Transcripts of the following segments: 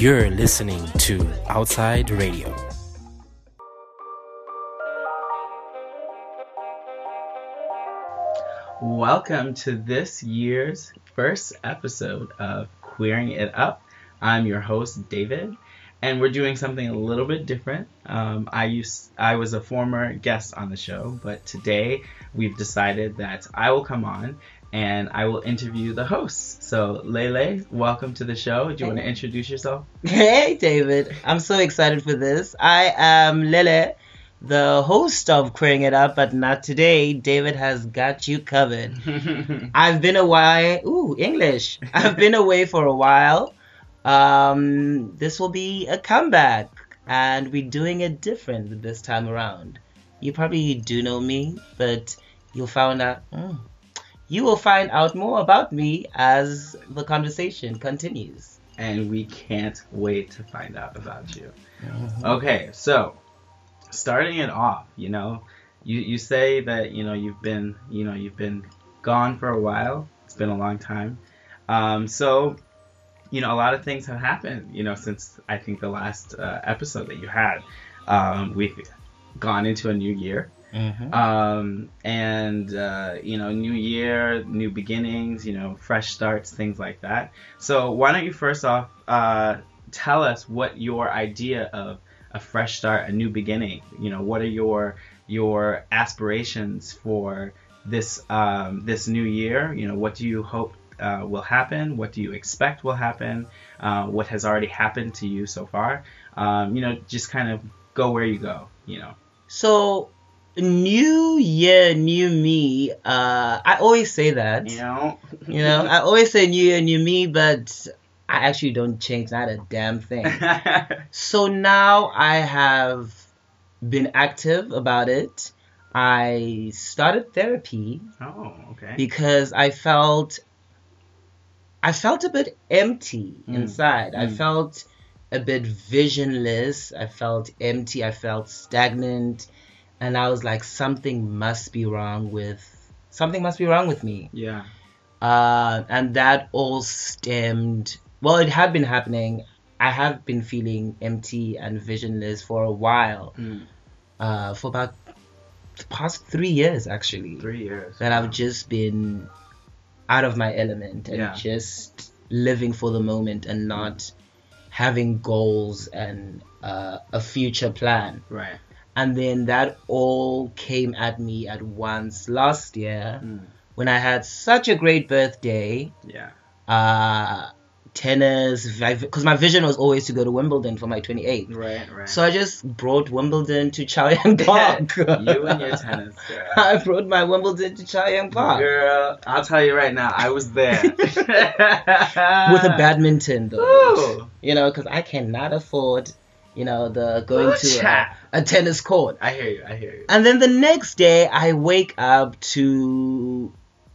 You're listening to Outside Radio. Welcome to this year's first episode of Queering It Up. I'm your host, David, and we're doing something a little bit different. Um, I used I was a former guest on the show, but today we've decided that I will come on and I will interview the hosts. So, Lele, welcome to the show. Do you want to introduce yourself? Hey, David. I'm so excited for this. I am Lele, the host of Queering It Up, but not today. David has got you covered. I've been away. Ooh, English. I've been away for a while. Um, this will be a comeback, and we're doing it different this time around. You probably do know me, but you'll find out. Mm, you will find out more about me as the conversation continues. and we can't wait to find out about you. Okay, so starting it off, you know, you you say that you know you've been you know you've been gone for a while. It's been a long time. Um, so you know a lot of things have happened. You know since I think the last uh, episode that you had. Um, we've gone into a new year. Mm-hmm. Um, and uh, you know, new year, new beginnings, you know, fresh starts, things like that. So why don't you first off uh, tell us what your idea of a fresh start, a new beginning? You know, what are your your aspirations for this um, this new year? You know, what do you hope uh, will happen? What do you expect will happen? Uh, what has already happened to you so far? Um, you know, just kind of go where you go. You know. So, new year, new me. Uh, I always say that. You know. You know, I always say new year, new me, but I actually don't change not a damn thing. so now I have been active about it. I started therapy oh, okay. because I felt I felt a bit empty Mm. inside. I Mm. felt a bit visionless. I felt empty. I felt stagnant. And I was like, something must be wrong with something must be wrong with me. Yeah. Uh, and that all stemmed. Well, it had been happening. I have been feeling empty and visionless for a while. Mm. Uh, for about the past three years, actually Three years. that I've just been out of my element and Yeah. just living for the moment and not having goals and uh, a future plan. Right. And then that all came at me at once last year Mm. when I had such a great birthday. Yeah. Uh, tennis, because my vision was always to go to Wimbledon for my 28th. Right. Right. So I just brought Wimbledon to Chow Yang Park. you and your tennis, girl. I brought my Wimbledon to Chow Yang Park. Girl, I'll tell you right now, I was there. With a badminton though. Ooh. You know, because I cannot afford, you know, the going Ooh, to a. a tennis court. I hear you. I hear you. And then the next day, I wake up to,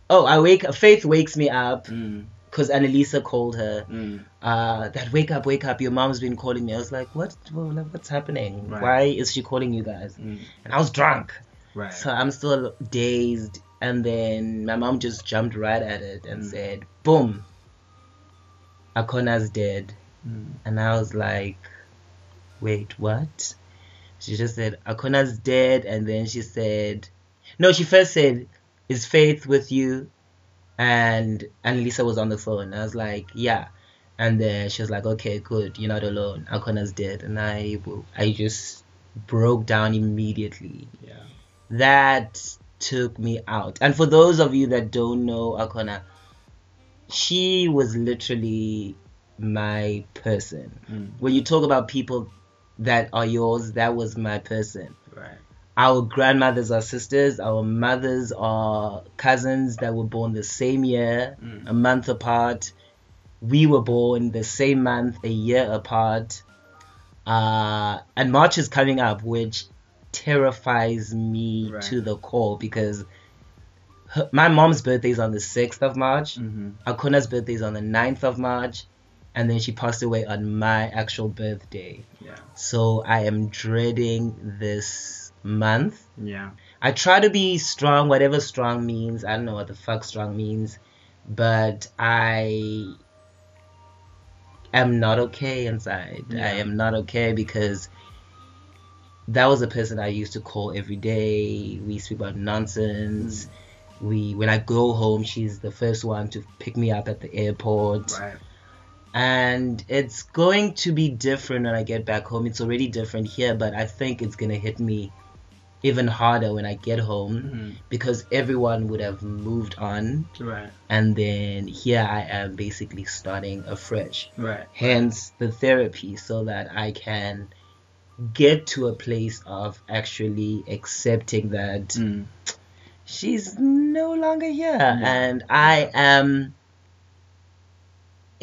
oh, I wake. Up Faith wakes me up Mm. because Annalisa called her. Mm. Uh, that wake up, wake up. Your mom's been calling me. I was like, what? What's happening? Right. Why is she calling you guys? Mm. And I was drunk, Right. so I'm still dazed. And then my mom just jumped right at it and Mm. said, boom, Akona's dead. Mm. And I was like, wait, what? She just said, Akona's dead. And then she said, no, she first said, is Faith with you? And Annalisa was on the phone. I was like, yeah. And then she was like, okay, good. You're not alone. Akona's dead. And I, I just broke down immediately. Yeah. That took me out. And for those of you that don't know Akona, she was literally my person Mm. when you talk about people that are yours, that was my person. Right. Our grandmothers are sisters, our mothers are cousins that were born the same year, Mm. a month apart. We were born the same month, a year apart. Uh, and March is coming up, which terrifies me Right. to the core because her, my mom's birthday is on the 6th of March. Mm-hmm. Akona's birthday is on the 9th of March, and then she passed away on my actual birthday. Yeah. So I am dreading this month. Yeah. I try to be strong, whatever strong means. I don't know what the fuck strong means, but I am not okay inside. Yeah. I am not okay because that was a person I used to call every day. We speak about nonsense. Mm. We when I go home, she's the first one to pick me up at the airport. Right. And it's going to be different when I get back home. It's already different here, but I think it's gonna hit me even harder when I get home Mhm. because everyone would have moved on Right. and then here I am basically starting afresh. Right. Hence the therapy so that I can get to a place of actually accepting that Mm. she's no longer here and I am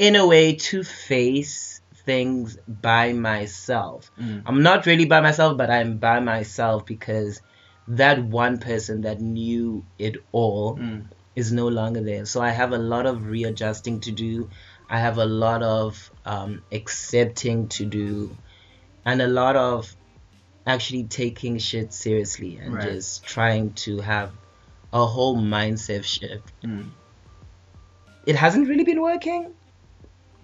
in a way to face things by myself. Mm. I'm not really by myself, but I'm by myself because that one person that knew it all Mm. is no longer there. So I have a lot of readjusting to do. I have a lot of um, accepting to do, and a lot of actually taking shit seriously and Right. just trying to have a whole mindset shift. Mm. It hasn't really been working.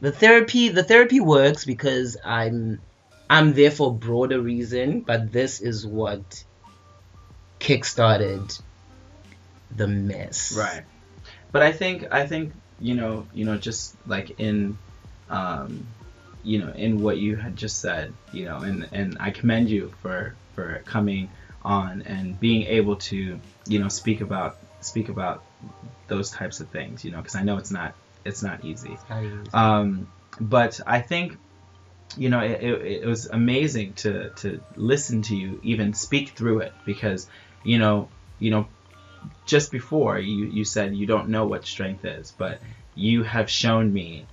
The therapy, the therapy works because I'm, I'm there for a broader reason. But this is what kickstarted the mess. Right. But I think I think you know you know just like in um you know in what you had just said you know and and I commend you for for coming on and being able to you know speak about speak about those types of things you know because I know it's not it's not easy. Um, but I think you know it, it, it was amazing to to listen to you even speak through it because you know you know just before you you said you don't know what strength is but you have shown me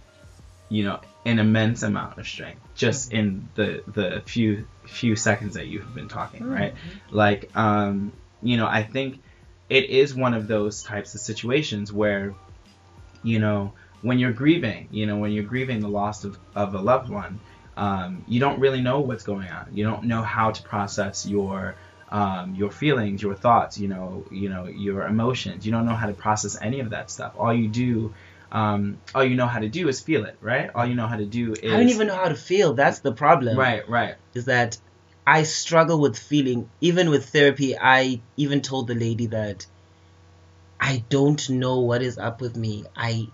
you know an immense amount of strength just in the the few few seconds that you've been talking right? Like um you know i think it is one of those types of situations where you know when you're grieving you know when you're grieving the loss of, of a loved one um, you don't really know what's going on you don't know how to process your um, your feelings your thoughts you know you know your emotions you don't know how to process any of that stuff all you do um, all you know how to do is feel it right all you know how to do is I don't even know how to feel. That's the problem. right right Is that I struggle with feeling. Even with therapy, I even told the lady that I don't know what is up with me. I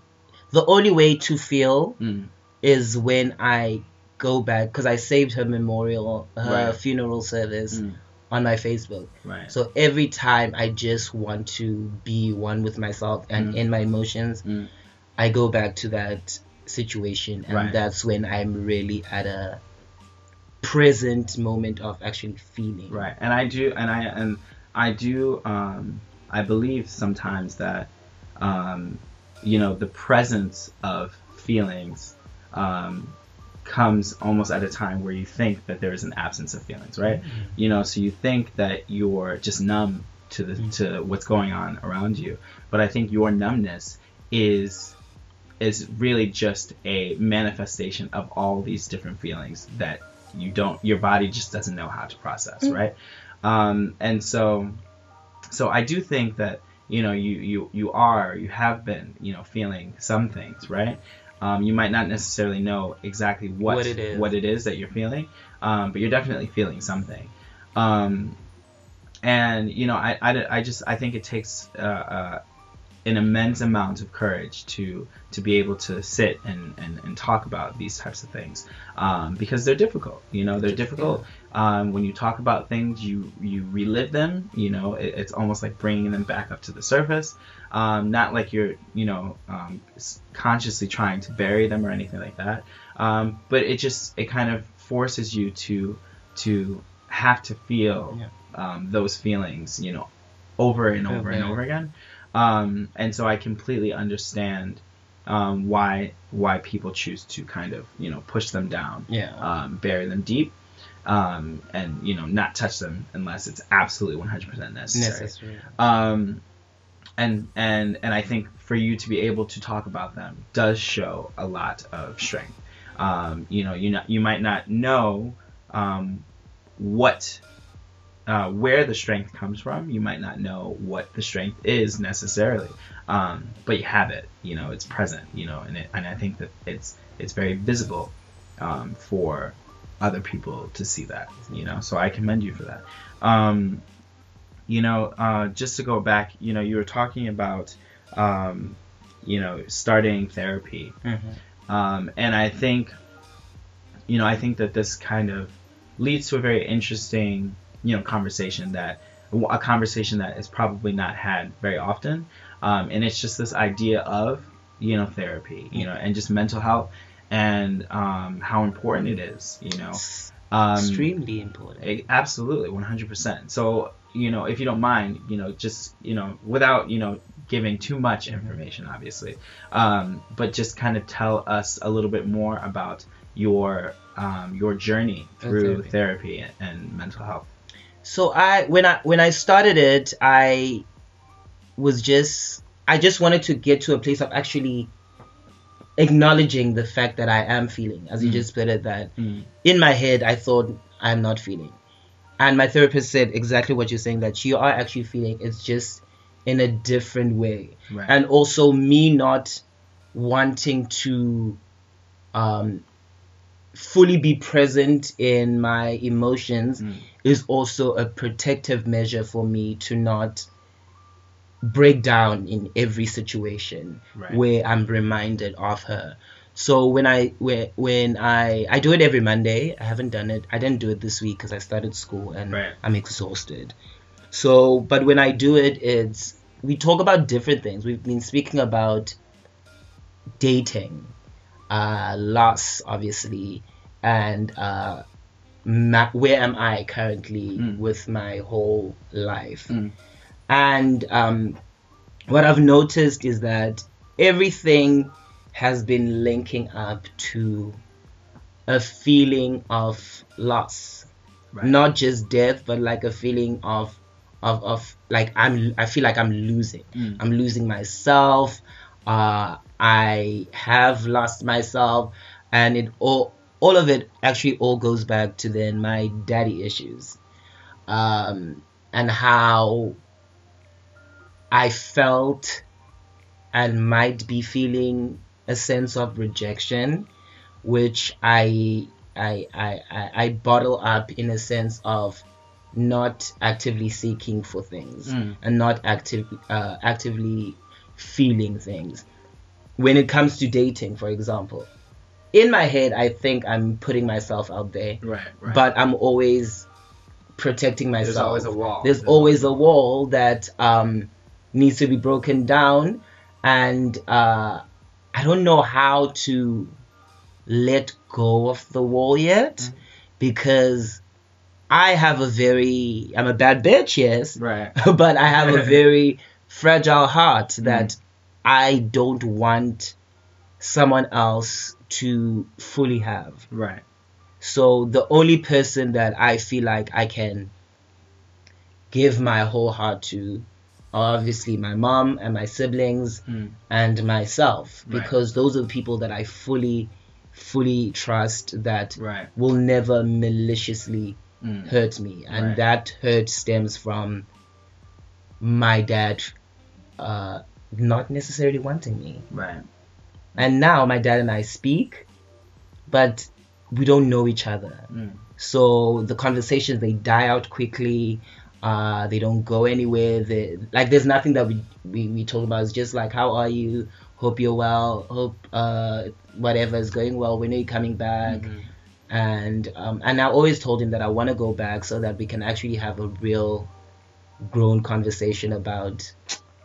the only way to feel Mm. is when I go back because I saved her memorial, her Right. funeral service Mm. on my Facebook. right So every time I just want to be one with myself and Mm. in my emotions, Mm. I go back to that situation, and Right. that's when I'm really at a present moment of actually feeling. Right, and I do, and I and I do. Um, I believe sometimes that, um, you know, the presence of feelings um, comes almost at a time where you think that there is an absence of feelings, right? You know, so you think that you're just numb to the to what's going on around you, but I think your numbness is is really just a manifestation of all these different feelings that you don't your body just doesn't know how to process right? Um, and so so i do think that you know you you you are you have been you know feeling some things right? Um, you might not necessarily know exactly what What it is. what it is that you're feeling um, but you're definitely feeling something. Um, and you know I, I, I just i think it takes uh, uh, an immense amount of courage to to be able to sit and, and, and talk about these types of things um, because they're difficult you know they're difficult um, when you talk about things you you relive them you know it, it's almost like bringing them back up to the surface. Um, not like you're you know um, consciously trying to bury them or anything like that. Um, but it just it kind of forces you to to have to feel Yeah. um, those feelings you know over and over and over again. Um, and so I completely understand um, why why people choose to kind of you know push them down, Yeah. um, bury them deep, um, and you know not touch them unless it's absolutely 100% necessary. Necessary. Um, and and and I think for you to be able to talk about them does show a lot of strength. Um, you know, you not, you might not know um, what uh, where the strength comes from. You might not know what the strength is necessarily, um, but you have it. You know, it's present. You know, and it, and I think that it's it's very visible um, for other people to see that. You know, so I commend you for that. Um, you know, uh, just to go back, you know, you were talking about, um, you know, starting therapy, Mm-hmm. um, and I think, you know, I think that this kind of leads to a very interesting, you know, conversation that a conversation that is probably not had very often, um, and it's just this idea of, you know, therapy, you know, and just mental health and um, how important it is, you know. Um, Extremely important. Eh, Absolutely, one hundred percent. So you know, if you don't mind, you know, just you know, without you know giving too much information, obviously, um, but just kind of tell us a little bit more about your um, your journey through therapy and, and mental health. So I when I when I started it, I was just I just wanted to get to a place of actually acknowledging the fact that I am feeling, as you Mm. just put it, that Mm. in my head I thought I'm not feeling. And my therapist said exactly what you're saying, that you are actually feeling, it's just in a different way. Right. And also me not wanting to um, fully be present in my emotions Mm. is also a protective measure for me to not break down in every situation Right. where I'm reminded of her. So when I when, when I I do it every Monday. I haven't done it. I didn't do it this week because I started school and Right. I'm exhausted. So, but when I do it, it's we talk about different things. We've been speaking about dating, uh, loss, obviously, and uh, ma- where am I currently Mm. with my whole life. Mm. And um, what I've noticed is that everything has been linking up to a feeling of loss. Right. not just death but like a feeling of of of like i'm i feel like i'm losing. Mm. i'm losing myself. Uh i have lost myself. And it all all of it actually all goes back to then my daddy issues. Um and how i felt and might be feeling a sense of rejection which I I, I, I I bottle up in a sense of not actively seeking for things Mm. and not active, uh, actively feeling things. When it comes to dating, for example, in my head, I think I'm putting myself out there, Right. Right. but I'm always protecting myself. there's always a wall. There's always a wall that um, needs to be broken down, and uh, I don't know how to let go of the wall yet Mhm. because I have a very I'm a bad bitch, yes, right. but I have a very fragile heart Mm. that I don't want someone else to fully have. Right. So the only person that I feel like I can give my whole heart to obviously my mom and my siblings Mm. and myself Right. because those are the people that I fully fully trust that Right. will never maliciously Mm. hurt me and Right. that hurt stems from my dad uh, not necessarily wanting me Right. and now my dad and I speak but we don't know each other Mm. so the conversations they die out quickly uh, they don't go anywhere. They, like there's nothing that we, we we talk about. It's just like how are you? Hope you're well. Hope uh, whatever is going well. When are you coming back? Mhm. and um, and I always told him that I want to go back so that we can actually have a real grown conversation about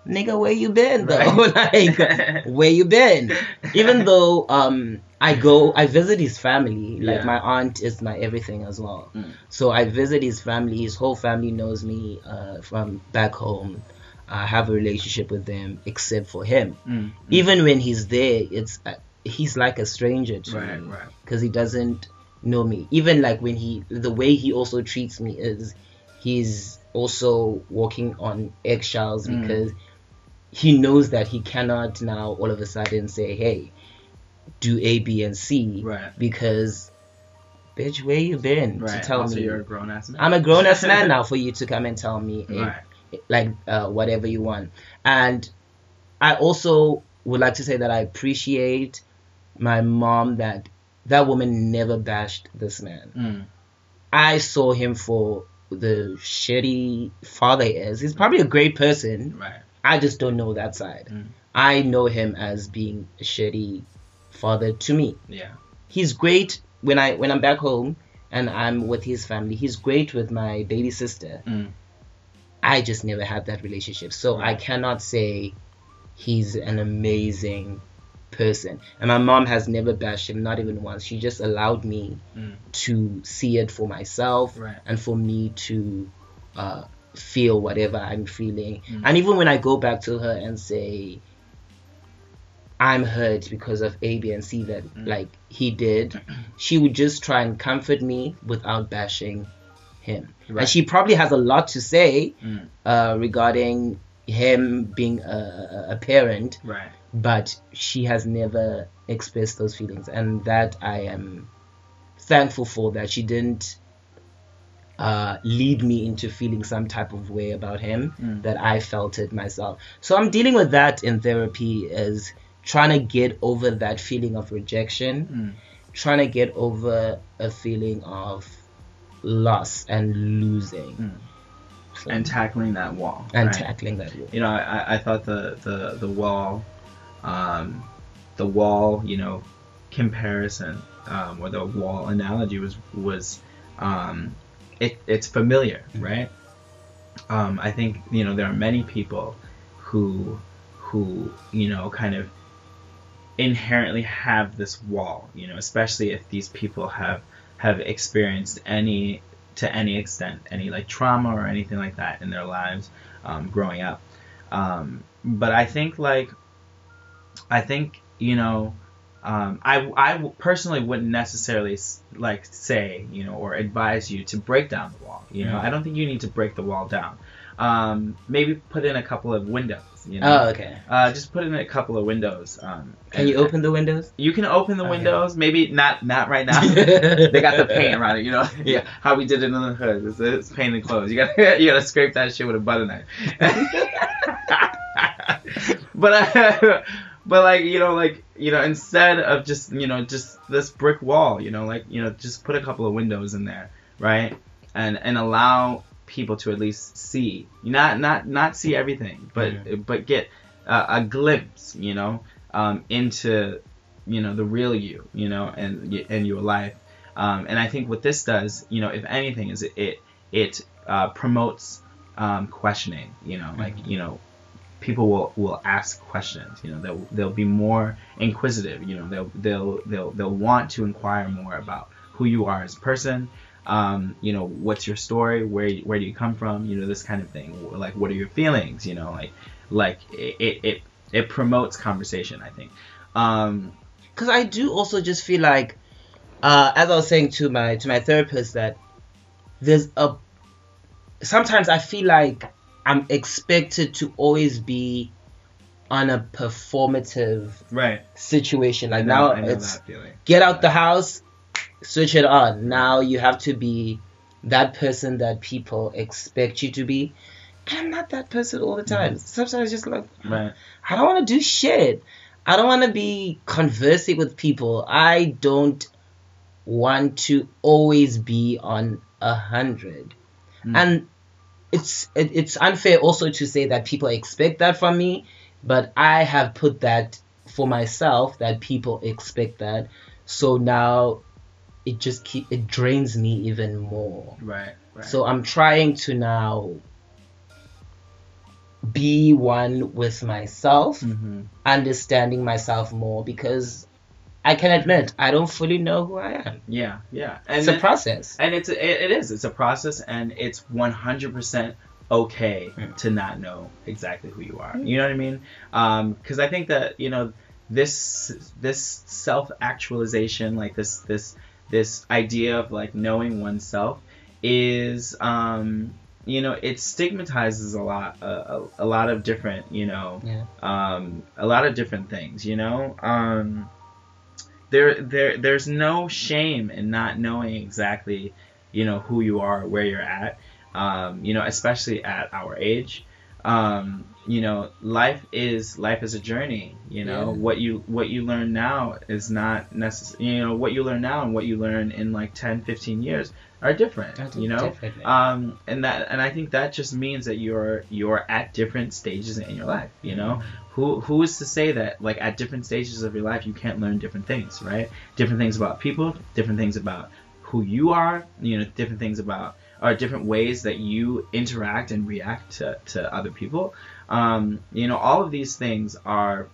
nigga where you been though like where you been even though um I go I visit his family like Yeah. my aunt is my everything as well Mm. so I visit his family his whole family knows me uh, from back home I have a relationship with them except for him Mm. even when he's there it's uh, he's like a stranger to Right. me Right. because he doesn't know me. Even like when he, the way he also treats me is he's also walking on eggshells Mm. because he knows that he cannot now all of a sudden say, hey, do A, B, and C Right. because bitch, where you been Right. to tell also, me? you're a grown ass man. I'm a grown ass man now for you to come and tell me eh, Right. like uh, whatever you want. And I also would like to say that I appreciate my mom that that woman never bashed this man. Mm. I saw him for the shitty father he is. He's probably a great person. Right. I just don't know that side. Mm. I know him as being a shitty father to me. Yeah. He's great when I when I'm back home and I'm with his family. He's great with my baby sister. Mm. I just never had that relationship. So I cannot say he's an amazing person. And my mom has never bashed him, not even once. She just allowed me Mm. to see it for myself Right. and for me to uh, feel whatever I'm feeling. Mm. And even when I go back to her and say, I'm hurt because of A, B, and C that Mm. like he did, she would just try and comfort me without bashing him. Right. And she probably has a lot to say Mm. uh, regarding him being a, a- a parent, Right. but she has never expressed those feelings, and that I am thankful for. That she didn't uh, lead me into feeling some type of way about him. Mm. That I felt it myself. So I'm dealing with that in therapy, is trying to get over that feeling of rejection, Mm. trying to get over a feeling of loss and losing, Mm. So- And tackling that wall. and right? tackling that. wall. you know, I, I thought the, the, the wall, um, the wall, you know, comparison, um, or the wall analogy was, was, um, it, it's familiar, right? Um, I think, you know, there are many people who, who, you know, kind of inherently have this wall, you know, especially if these people have, have experienced any, to any extent, any like trauma or anything like that in their lives, um, growing up. Um, but I think like, I think you know, um, I I personally wouldn't necessarily like say you know or advise you to break down the wall. You know, Mhm. I don't think you need to break the wall down. Um, maybe put in a couple of windows. You know, Oh, okay. uh, just put in a couple of windows. Um, Can you open the windows? You can open the Okay. windows. Maybe not not right now. they got the paint around it, you know. Yeah. How we did it in the hood. It's, it's painted clothes. You gotta you gotta scrape that shit with a butter knife. but uh, but like you know like you know instead of just you know just this brick wall, you know like you know just put a couple of windows in there, right? And and allow people to at least see, not not not see everything, but but get uh, a glimpse, you know, um, into you know the real you, you know, and and your life. Um, and I think what this does, you know, if anything, is it it, it uh, promotes um, questioning. You know, like you know, people will, will ask questions. You know, they'll they'll be more inquisitive. You know, they'll they'll they'll they'll want to inquire more about who you are as a person. Um, you know, what's your story? Where where do you come from? You know, this kind of thing. Like, what are your feelings? You know, like like it it it, promotes conversation. I think. Um, because I do also just feel like, uh, as I was saying to my to my therapist, that there's a sometimes I feel like I'm expected to always be on a performative right. situation. Like know, now it's get out the house, switch it on. Now you have to be that person that people expect you to be. And I'm not that person all the time. Sometimes I just like Right. I don't want to do shit. I don't want to be conversing with people. I don't want to always be on a hundred. Mm. And it's it, it's unfair also to say that people expect that from me, but I have put that for myself that people expect that. So now it just keep it drains me even more. Right. Right. So I'm trying to now be one with myself, hmm understanding myself more because I can admit I don't fully know who I am. Yeah. Yeah. And It's a then- process. and it's it, it is it's a process and it's 100% okay Mm. to not know exactly who you are you know what i mean because i think that you know this this self actualization like this this this idea of like knowing oneself is um you know it stigmatizes a lot a, a, a lot of different you know Yeah. um a lot of different things you know um there there there's no shame in not knowing exactly you know who you are where you're at um, you know especially at our age. Um, you know life is life is a journey you know. Yeah. what you what you learn now is not necessary you know what you learn now and what you learn in like 10 15 years are different you know? um, and that and I think that just means that you're you're at different stages in your life. You know, who who is to say that like at different stages of your life you can't learn different things, right? Different things about people, different things about who you are. You know, different things about or different ways that you interact and react to, to other people. Um, you know, all of these things are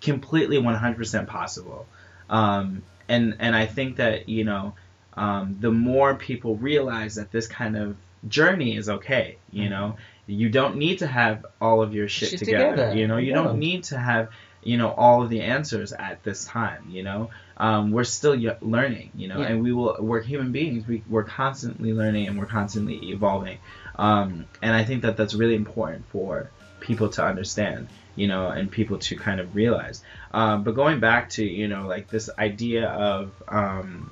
completely 100% possible. Um, and and I think that you know um, the more people realize that this kind of journey is okay, you know, you don't need to have all of your shit, Shit together, together. You know, you You don't need to have you know all of the answers at this time. You know, um, we're still y- learning. You know, Yeah. and we will. We're human beings. We we're constantly learning and we're constantly evolving. Um, and I think that that's really important for people to understand. You know, and people to kind of realize. Um, but going back to you know like this idea of um,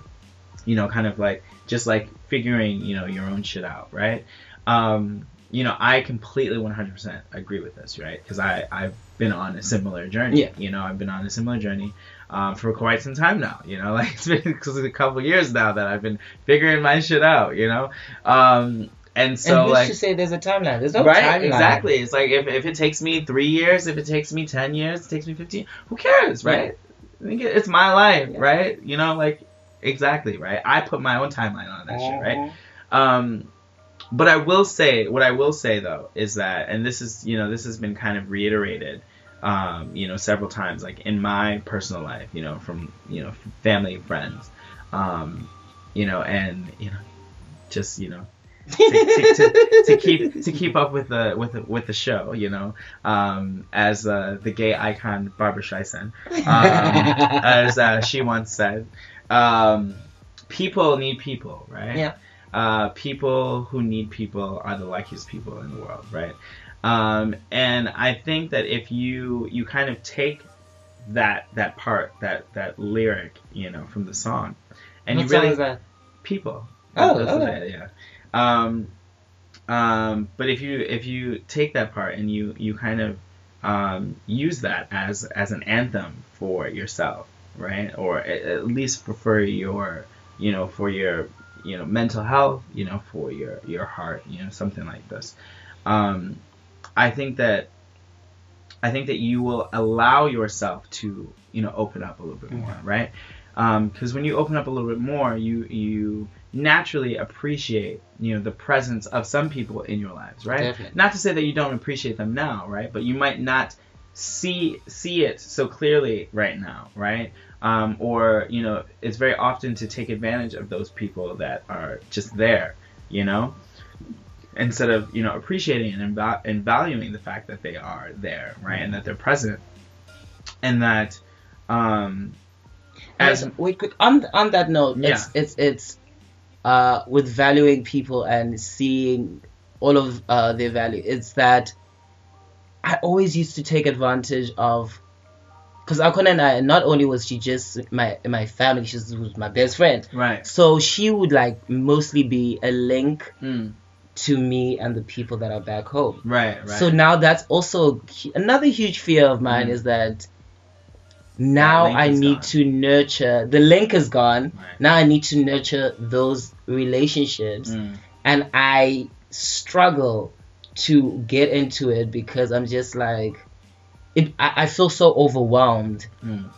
you know kind of like just like figuring you know your own shit out, right? Um, you know, I completely 100% agree with this, right? Because I I've been on a similar journey. Yeah. You know, I've been on a similar journey um, for quite some time now. You know, like it's been a couple years now that I've been figuring my shit out. You know, um, and so and like to say there's a timeline? There's no right timeline. exactly it's like if, if it takes me three years if it takes me 10 years it takes me 15 who cares right I think it's my life Yeah. right you know like exactly right i put my own timeline on that shit right Mhm. um but i will say what i will say though is that and this is you know this has been kind of reiterated um you know several times like in my personal life you know from you know family friends um you know and you know just you know to, to, to, to keep to keep up with the with the, with the show, you know, um, as uh, the gay icon Barbra Streisand, um, as uh, she once said, um, people need people, right? Yeah. Uh, people who need people are the luckiest people in the world, right? Um, and I think that if you you kind of take that that part that that lyric, you know, from the song, and What you song really is that? people. Oh, That's okay. it, yeah. Um, um, but if you if you take that part and you you kind of um, use that as as an anthem for yourself, right? Or at, at least for, for your you know for your you know mental health, you know for your your heart, you know something like this. Um, I think that I think that you will allow yourself to you know open up a little bit more, right? Um, Because when you open up a little bit more, you you naturally appreciate you know the presence of some people in your lives, right? Definitely. Not to say that you don't appreciate them now, right? But you might not see see it so clearly right now, right? Um, or you know, it's very often to take advantage of those people that are just there, you know, instead of you know appreciating and, and valuing the fact that they are there, right, and that they're present, and that um, as Yes, wait, quick. On on that note, it's it's it's uh, with valuing people and seeing all of uh, their value. It's that I always used to take advantage of because Akona and I. Not only was she just my my family, she was my best friend. right, So she would like mostly be a link mm, to me and the people that are back home. right, right. So now that's also another huge fear of mine Mm. is that now I need gone. to nurture the link is gone. Right. Now I need to nurture those relationships Mm, and I struggle to get into it because I'm just like it I, I feel so overwhelmed mm,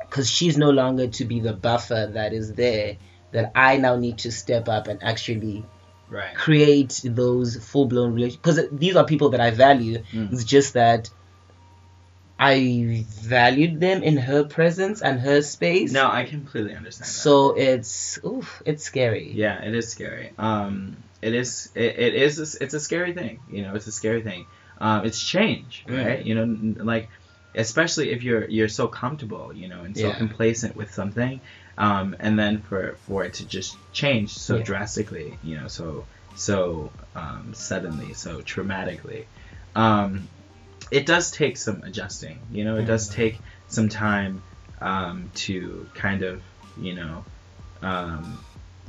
because she's no longer to be the buffer that is there that I now need to step up and actually right, create those full blown relationships because these are people that I value. Mm. It's just that I valued them in her presence and her space. no, I completely understand. that. So it's oof, it's scary. Yeah, it is scary. Um, it is. It, it is. It's a scary thing. You know, it's a scary thing. Um, it's change, Mm. right? You know, like especially if you're you're so comfortable, you know, and so Yeah. complacent with something, um, and then for for it to just change so Yeah. drastically, you know, so so um, suddenly, so traumatically, um, it does take some adjusting. You know, it does Mm. take some time um, to kind of you know um,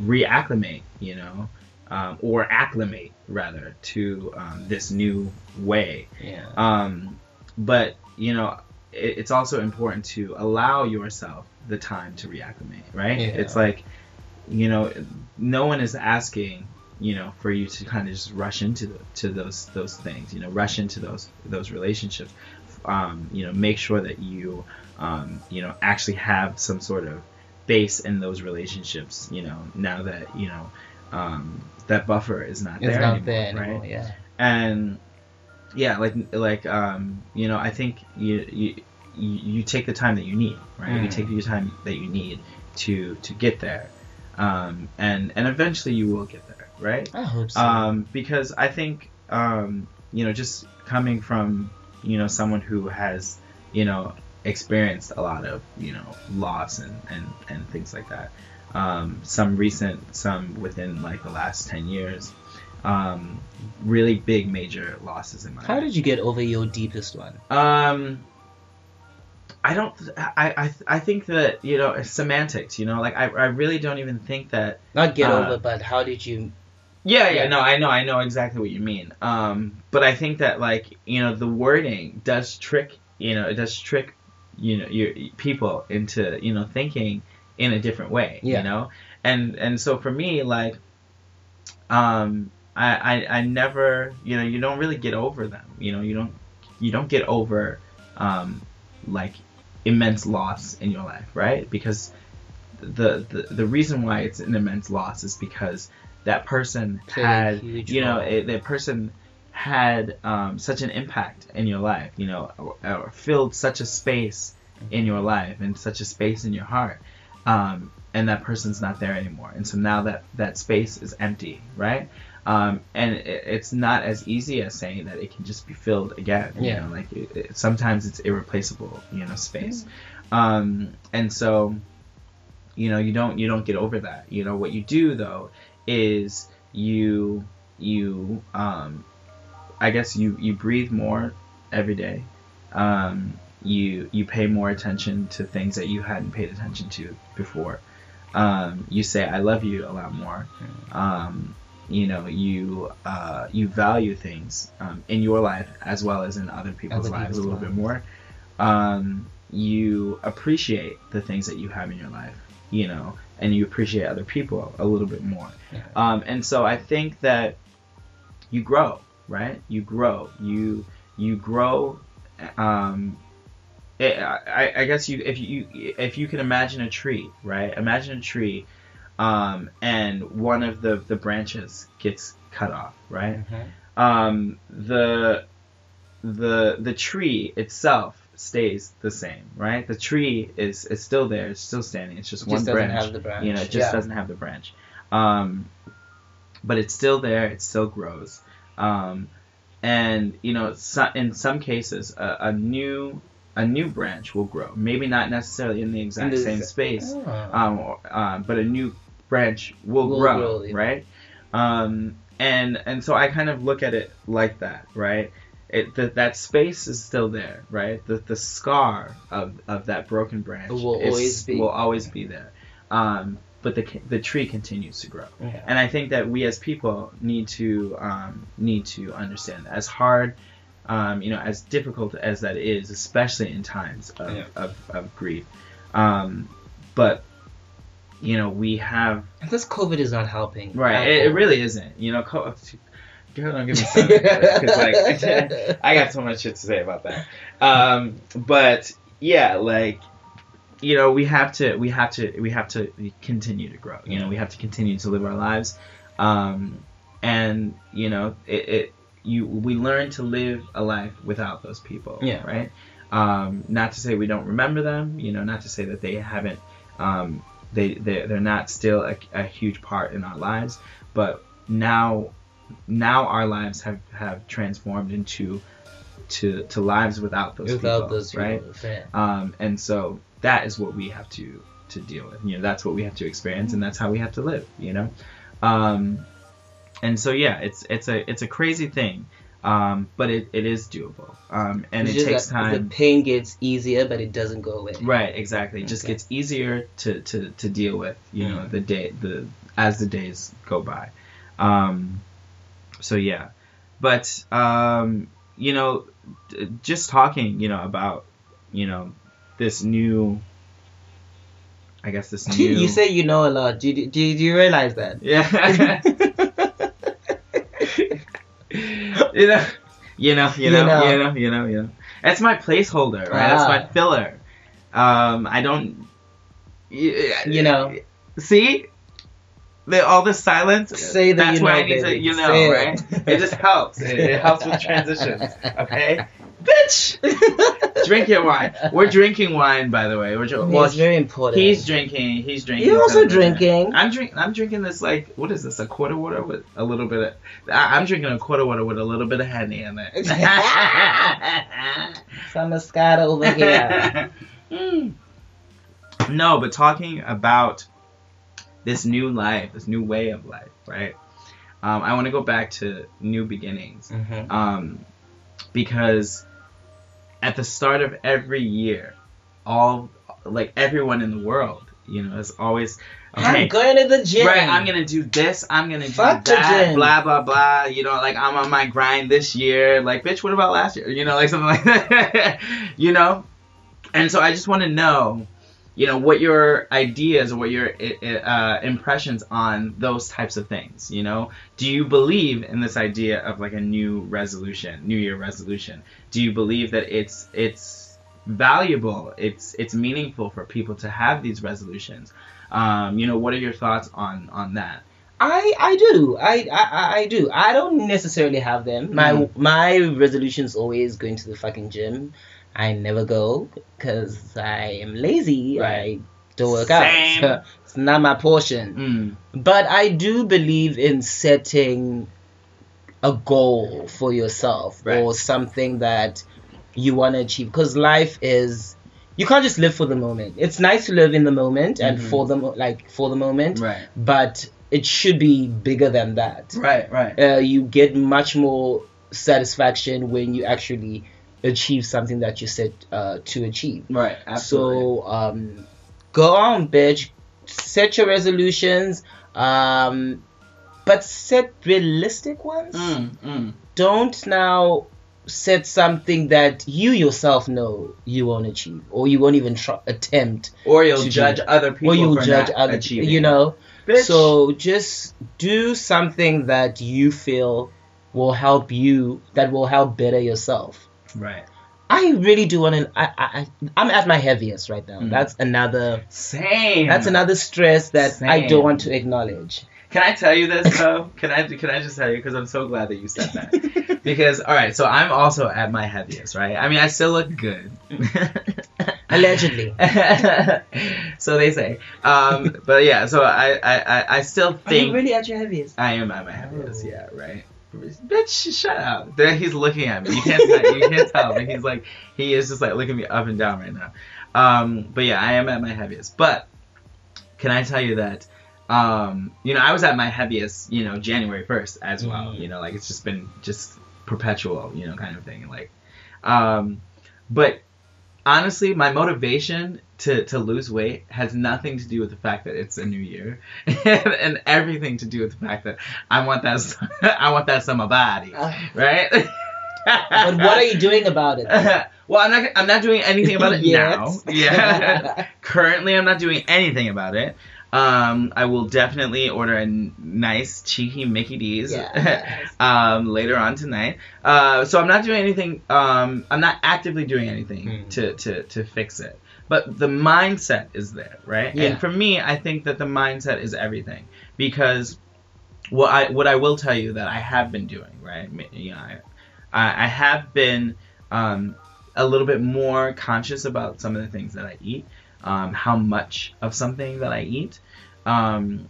reacclimate, you know, um, or acclimate rather to um, this new way. Yeah. Um, but you know, it, it's also important to allow yourself the time to reacclimate, right? Yeah. It's like, you know, no one is asking, you know, for you to kind of just rush into the, to those those things, you know, rush into those those relationships. Um, you know, make sure that you, um, you know, actually have some sort of base in those relationships. You know, now that you know um, that buffer is not It's there not anymore, there right? Yeah. and yeah like like um you know i think you you you take the time that you need right you Mm. take your time that you need to to get there um and and eventually you will get there right I hope so. um because i think um you know just coming from you know someone who has you know experienced a lot of you know loss and and and things like that um some recent some within like the last 10 years um really big major losses in my How life did you get over your deepest one? um I don't. I, I I think that you know semantics. You know, like I, I really don't even think that Not get Uh, over, but how did you? Yeah, yeah, Yeah. no, I know, I know exactly what you mean. Um, but I think that like you know the wording does trick you know it does trick you know your people into you know thinking in a different way. Yeah. You know, and and so for me like, um, I, I I never you know you don't really get over them. You know you don't you don't get over um like immense loss in your life, right? Because the, the the reason why it's an immense loss is because that person Played had you know it, that person had um, such an impact in your life you know or, or filled such a space in your life and such a space in your heart um, and that person's not there anymore. And so now that that space is empty right? Um, and it, it's not as easy as saying that it can just be filled again you Yeah. know like it, it, sometimes it's irreplaceable you know space. Um, and so you know you don't you don't get over that. You know what you do though is you you um i guess you you breathe more every day. Um you you pay more attention to things that you hadn't paid attention to before. Um you say i love you a lot more. Um you know you uh you value things um, in your life as well as in other people's Other lives a little lives. bit more. Um you appreciate the things that you have in your life you know and you appreciate other people a little bit more. Yeah. um, and so i think that you grow right? You grow. You you grow um, it, I, I guess you if you if you can imagine a tree right imagine a tree um, and one of the the branches gets cut off right Mhm. um, the the the tree itself stays the same, right? The tree is is still there, it's still standing. It's just It one just branch. branch. You know, it just Yeah. doesn't have the branch. Um, but it's still there. It still grows. Um, and you know, so, in some cases, a, a new a new branch will grow. Maybe not necessarily in the exact the same exa- space, Oh. um, or, um, but a new branch will, Will grow, grow, yeah. right? Um, and and so I kind of look at it like that, right? It that that space is still there, right? The the scar of, of that broken branch Will always be. will always be there, um, but the the tree continues to grow. Yeah. And I think that we as people need to um, need to understand that. as hard, um, you know, as difficult as that is, especially in times of, Yeah. of, of grief. Um, but you know, we have This COVID is not helping. right. It, it really isn't. You know, co- girl, don't give me something because like I got so much shit to say about that. Um, but yeah, like you know, we have to we have to we have to continue to grow. You know, we have to continue to live our lives, um, and you know, it, it you we learn to live a life without those people. Yeah. Right. Um, not to say we don't remember them. You know, not to say that they haven't. Um, they they they're not still a, a huge part in our lives, but now now our lives have have transformed into to to lives without those Without people, those people, right? Um, and so that is what we have to to deal with. You know, that's what we have to experience, and that's how we have to live. You know, um, and so yeah, it's it's a it's a crazy thing. Um, but it, it is doable. Um, and It's it takes that time. The pain gets easier, but it doesn't go away. Right, exactly. It just gets easier to, to, to deal with, you know, Mhm. the day the as the days go by. Um, so yeah, but um, you know, d- just talking, you know, about you know this new, I guess this new. you say you know a lot. Do you, do you, do you realize that? yeah. you know, you know, you know, you know, you know, you know. That's my placeholder, right? That's my Ah. filler. Um, I don't. You, You know. See, the, all this silence. Say that That's you where know, I need to, you know, Say it. right? It just helps. It, it helps with transitions. Okay, bitch. Drink your wine. We're drinking wine, by the way. We're dr- well, it's very important. He's drinking. He's drinking. You're also drinking. I'm drink. I'm drinking this like what is this? A quarter water with a little bit of. I, I'm drinking a quarter water with a little bit of honey in it. Some Moscato over here. Mm. No, but talking about this new life, this new way of life, right? Um, I want to go back to new beginnings Mhm. um, because at the start of every year, all like everyone in the world, you know, is always okay. I'm going to the gym. Right, I'm gonna do this. I'm gonna Fuck do the that. gym. Blah blah blah. You know, like I'm on my grind this year. Like, bitch, what about last year? You know, like something like that. you know, and so I just want to know, you know, what your ideas or what your uh, impressions on those types of things. You know, do you believe in this idea of like a new resolution, New Year resolution? Do you believe that it's it's valuable? It's it's meaningful for people to have these resolutions. Um, you know, what are your thoughts on on that? I I do. I, I I do. I don't necessarily have them. My Mm. my resolution's always going to the fucking gym. I never go because I am lazy. Right. I don't work Same. out. it's not my portion. Mm, But I do believe in setting a goal for yourself Right. or something that you want to achieve because life is you can't just live for the moment. It's nice to live in the moment and Mhm. for the mo- like for the moment, right, but it should be bigger than that. right, right. Uh, you get much more satisfaction when you actually achieve something that you set uh, to achieve. Right, absolutely. So um, go on, bitch. Set your resolutions, um, but set realistic ones. mm, mm. Don't now set something that you yourself know you won't achieve, or you won't even try, attempt, Or you'll to judge do- other people or you'll judge other. achieving. You know. Bitch. So just do something that you feel will help you, that will help better yourself. Right. I really do want to. I, I, I'm at my heaviest right now. Mm. That's another. Same. That's another stress that I don't want to acknowledge. Can I tell you this though? can I can I just tell you because I'm so glad that you said that. because all right, so I'm also at my heaviest, right? I mean, I still look good. Allegedly. so they say. Um, but yeah, so I I, I, I still Are you think really at your heaviest? I am at my heaviest. Oh. Yeah, right. Bitch, shut up. There, he's looking at me. You can't tell, you can't tell, but he's like he is just like looking me up and down right now. Um, but yeah, I am at my heaviest. But can I tell you that? Um, you know, I was at my heaviest, you know, January first as well. Mhm. You know, like it's just been just perpetual, you know, kind of thing. Like, um, but honestly, my motivation to, to lose weight has nothing to do with the fact that it's a new year, and, and everything to do with the fact that I want that I want that summer body, right? Uh, But what are you doing about it? well, I'm not. I'm not doing anything about it Yet. now. Yeah. Currently, I'm not doing anything about it. Um, I will definitely order a n- nice cheeky Mickey D's Yes. um, later on tonight. Uh, so I'm not doing anything. Um, I'm not actively doing anything Mm. to, to to fix it. But the mindset is there, right? Yeah. And for me, I think that the mindset is everything because what I what I will tell you that I have been doing, right? You know, I I, I have been um, a little bit more conscious about some of the things that I eat, um, how much of something that I eat. Um,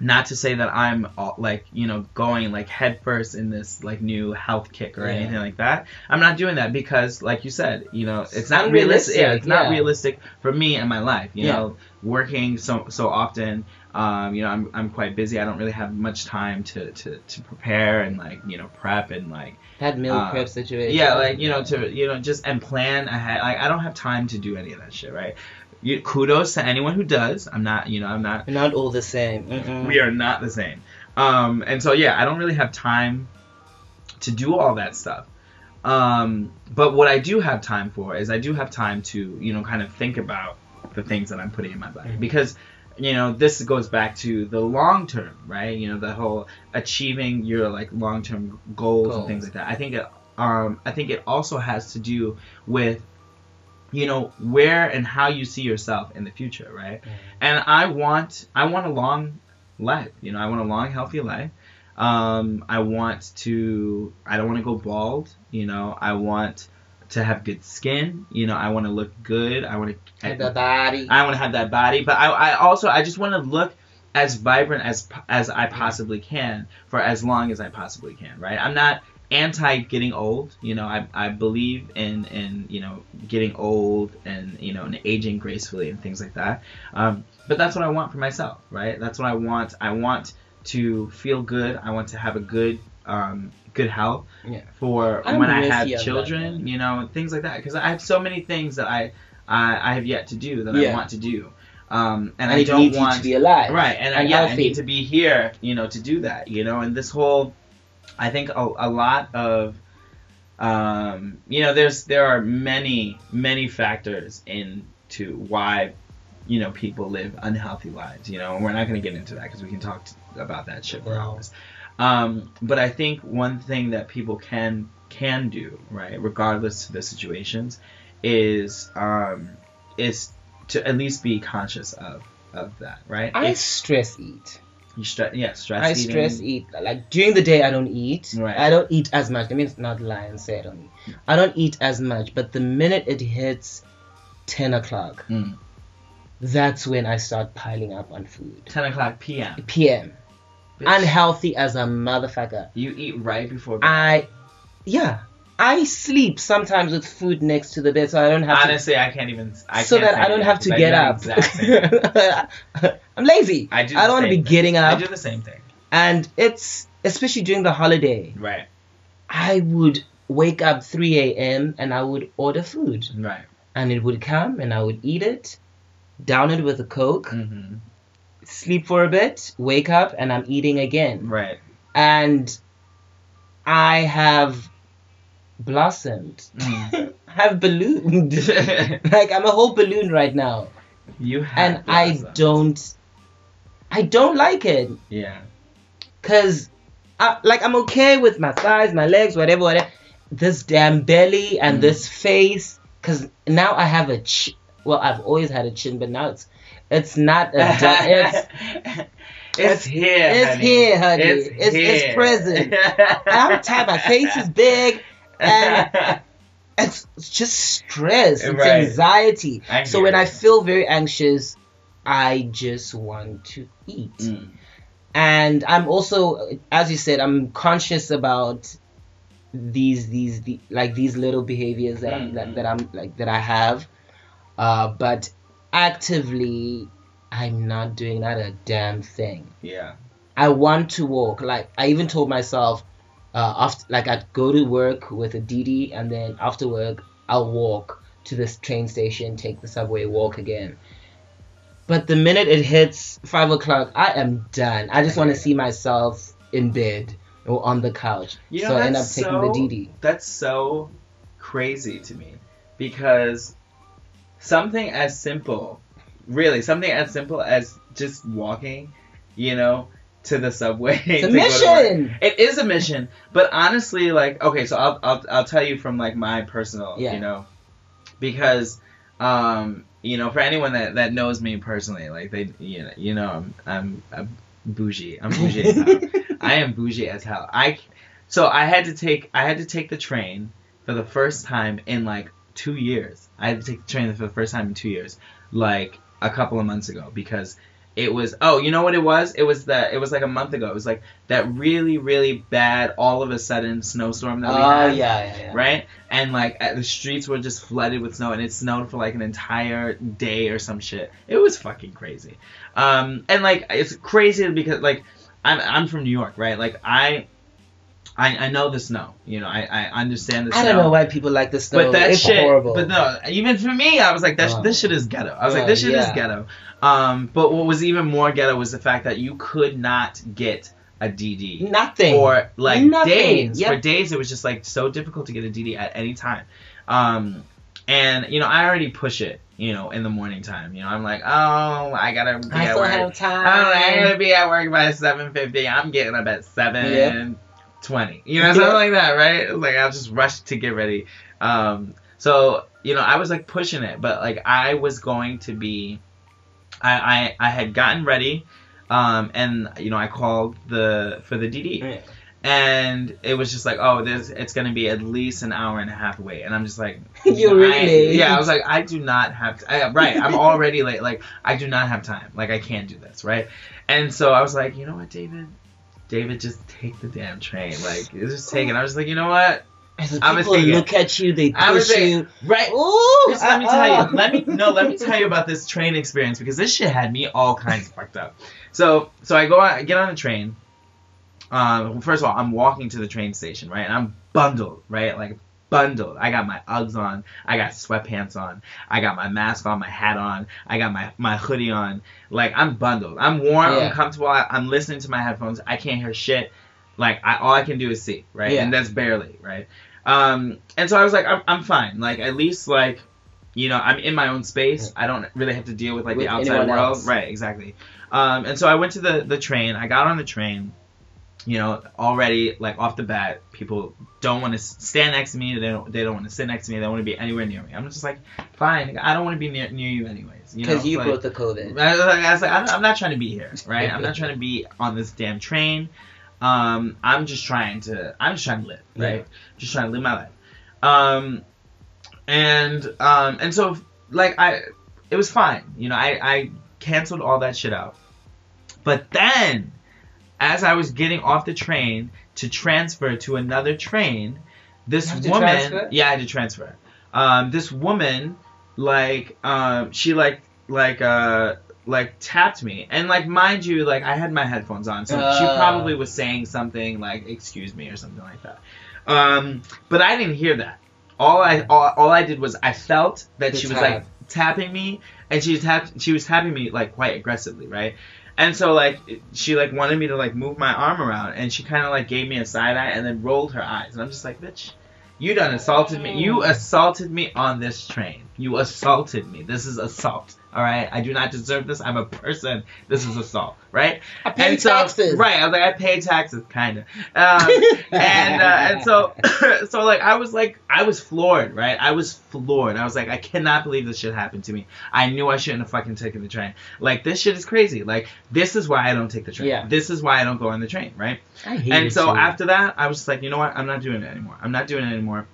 not to say that I'm like you know going like headfirst in this like new health kick or Yeah. anything like that. I'm not doing that because, like you said, you know, it's not Unrealistic, realistic. Yeah, it's not yeah. realistic for me and my life. You Yeah. know, working so so often, Um, you know, I'm I'm quite busy. I don't really have much time to to to prepare and like you know prep and like That meal Uh, prep situation. yeah, like you know, to you know, just and plan ahead. Like I don't have time to do any of that shit, right? You, kudos to anyone who does. I'm not, you know, I'm not. We're not all the same. Mm-mm. We are not the same. Um, and so yeah, I don't really have time to do all that stuff. Um, but what I do have time for is I do have time to you know kind of think about the things that I'm putting in my body Mhm. because you know this goes back to the long term, right? You know the whole achieving your like long term goals, and things like that. I think it um I think it also has to do with you know where and how you see yourself in the future, right? Mhm. And I want I want a long life. You know, I want a long, healthy life. Um, I want to. I don't want to go bald. You know, I want to have good skin. You know, I want to look good. I want to. Have the body. I want to have that body, but I, I also I just want to look as vibrant as as I possibly can for as long as I possibly can. Right? I'm not anti getting old. You know, I, I believe in in you know getting old and you know and aging gracefully and things like that. Um, but that's what I want for myself. Right? That's what I want. I want to feel good. I want to have a good um, good health Yeah. for I'm when I have you on that, children. You know, things like that. Because I have so many things that I I, I have yet to do that Yeah. I want to do. Um, and And, I don't want to be alive. right, and, I, and yeah, I need to be here, you know, to do that, you know. And this whole, I think a, a lot of, um, you know, there's there are many many factors into why, you know, people live unhealthy lives, you know. And we're not going to get into that because we can talk t- about that shit for hours. Um, but I think one thing that people can can do, right, regardless of the situations, is um, is to at least be conscious of of that, right? I If stress eat. You stress, yeah, stress. I eating, stress eat. Like during the day, I don't eat. Right. I don't eat as much. I mean, it's not lie and say I don't eat. I don't eat as much. But the minute it hits ten o'clock, Mm. that's when I start piling up on food. Ten o'clock p.m. PM. Bitch, Unhealthy as a motherfucker. you eat right before bed. I, yeah, I sleep sometimes with food next to the bed, so I don't have to Honestly, I can't even. I. So can't that I don't have to get up. I'm lazy. I do I don't want to be thing. getting up. I do the same thing. and it's especially during the holiday. Right. I would wake up 3 a.m. and I would order food, Right. and it would come, and I would eat it, down it with a coke, hmm sleep for a bit, wake up, and I'm eating again. Right. And I have blossomed. Mm. have ballooned. like I'm a whole balloon right now, you have. and I don't, I don't like it, Yeah. cause, I, like I'm okay with my thighs, my legs, whatever, whatever. This damn belly and Mm. this face, cause now I have a ch. Well, I've always had a chin, but now it's, it's not a. du- it's it's here. it's honey. here, honey. It's, It's- it's present. I'm tired. My face is big. And- it's, it's just stress. It's Right. anxiety. So when I feel very anxious, I just want to eat. Mm. And I'm also, as you said, I'm conscious about these these the, like these little behaviors that I'm that, that I'm like that I have. Uh, but actively, I'm not doing that a damn thing. Yeah. I want to walk. Like I even told myself, uh, after like I'd go to work with a DD, and then after work I'll walk to this train station, take the subway, walk again. But the minute it hits five o'clock, I am done. I just want to see myself in bed or on the couch. You know, so I end up taking so- the DD. That's so crazy to me because something as simple, really, something as simple as just walking, you know, to the subway. It's a to go to work. mission. It is a mission, but honestly, like, okay, so I'll I'll, I'll tell you from like my personal, Yeah. you know, because, um, you know, for anyone that, that knows me personally, like they, you know, you know, I'm I'm, I'm bougie. I'm bougie as hell. I am bougie as hell. I so I had to take I had to take the train for the first time in like two years. I had to take the train for the first time in two years, like a couple of months ago, because It was oh, you know what it was? It was that it was like a month ago. It was like that really really bad all of a sudden snowstorm that we Oh had. yeah, yeah, yeah. Right, and like uh, the streets were just flooded with snow, and it snowed for like an entire day or some shit. It was fucking crazy, um, and like it's crazy because like I'm I'm from New York, right? Like I I, I know the snow, you know, I, I understand the snow. I don't know why people like the snow. But that it's shit, horrible. but no, even for me, I was like, that sh- Oh. this shit is ghetto. I was like, Oh, this shit is ghetto. Um, but what was even more ghetto was the fact that you could not get a DD Nothing. for like Nothing. days. Yep. For days, it was just like so difficult to get a DD at any time. Um, and you know, I already push it, you know, in the morning time. You know, I'm like, oh, I gotta be I at still work. have time. I'm, like, I'm gonna be at work by seven fifty. I'm getting up at seven twenty. You know, something like that, right? Like I'll just rush to get ready. Um, so you know, I was like pushing it, but like I was going to be, I I, I had gotten ready, um, and you know I called the for the DD, Yeah. and it was just like, oh, there's it's gonna be at least an hour and a half wait, and I'm just like, You're really- yeah, I was like, I do not have, I, right, I'm already late, like I do not have time, like I can't do this, right, and so I was like, you know what, David. David, just take the damn train. Like, just take it. I was like, you know what? As the I'm people thinking- look at you, they I was push thinking- you. Right. Ooh, Just let me tell you. Let me no. Let me tell you about this train experience because this shit had me all kinds of fucked up. So so I go I get on the train. Um, first of all, I'm walking to the train station, right? And I'm bundled, right? Like bundled. I got my Uggs on. I got sweatpants on. I got my mask on, my hat on. I got my my hoodie on. Like I'm bundled. I'm warm. Yeah. I'm comfortable. I, I'm listening to my headphones. I can't hear shit. Like I, all I can do is see, right? Yeah. And that's barely, right? Um, and so I was like, I'm, I'm fine. Like at least like, you know, I'm in my own space. I don't really have to deal with like With the outside world, else. right? Exactly. Um, and so I went to the the train. I got on the train. You know, already like off the bat, people don't want to stand next to me. They don't. They don't want to sit next to me. They don't want to be anywhere near me. I'm just like, fine. I don't want to be near near you anyways. You know, Because you like, broke the COVID. I was like, I was like, I'm, I'm not trying to be here, right? I'm not trying to be on this damn train. Um, I'm just trying to, I'm just trying to live, right? Just trying to live my life. Um, and um, and so like I, it was fine, you know. I I canceled all that shit out, but then, as I was getting off the train to transfer to another train, this You have to woman, transfer? yeah, I had to transfer. Um, this woman, like, um, she like like uh like tapped me and like mind you like i had my headphones on so she Uh. probably was saying something like excuse me or something like that um but i didn't hear that all i all, all i did was i felt that The she was tap. like tapping me and she tapped she was tapping me like quite aggressively right and so like she like wanted me to like move my arm around and she kind of like gave me a side eye and then rolled her eyes. And i'm just like bitch you done assaulted me. You oh. assaulted me on this train you assaulted me this is assault all right i do not deserve this i'm a person this is assault right I pay and so, taxes. right i was like i pay taxes kind of um, and uh, and so so like I was like I was floored, right? I was floored. I was like I cannot believe this shit happened to me. I knew I shouldn't have fucking taken the train. Like this shit is crazy. Like this is why I don't take the train. Yeah. This is why I don't go on the train, right? I hate and so too. after that, I was just like, you know what? I'm not doing it anymore. I'm not doing it anymore.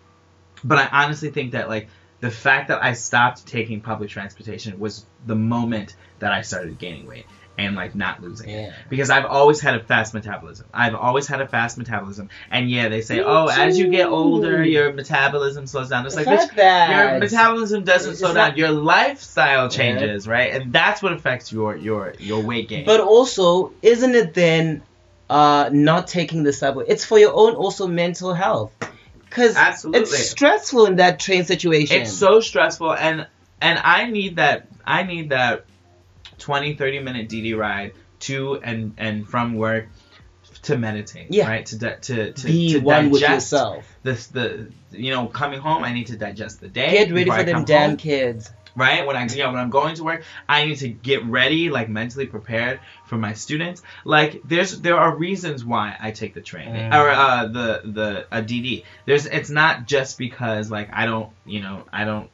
But I honestly think that like the fact that I stopped taking public transportation was the moment that I started gaining weight and like not losing it Yeah. because I've always had a fast metabolism. I've always had a fast metabolism, and yeah, they say, Me oh, as you get older, your metabolism slows down. It's like, bitch, that. your metabolism doesn't It's slow not- down. Your lifestyle Yeah. changes, right? And that's what affects your your your weight gain. But also, isn't it then uh, not taking the subway? It's for your own also mental health. Because it's stressful in that train situation. it's so stressful, and and I need that. I need that 20, 30 minute DD ride to and and from work to meditate. Yeah. Right. To di- to to Be to one with yourself. this the you know coming home I need to digest the day. Get ready for them damn kids. Right when I yeah when I'm going to work I need to get ready like mentally prepared for my students. Like there's there are reasons why I take the train Mm. or uh, the the a DD. There's it's not just because like I don't you know I don't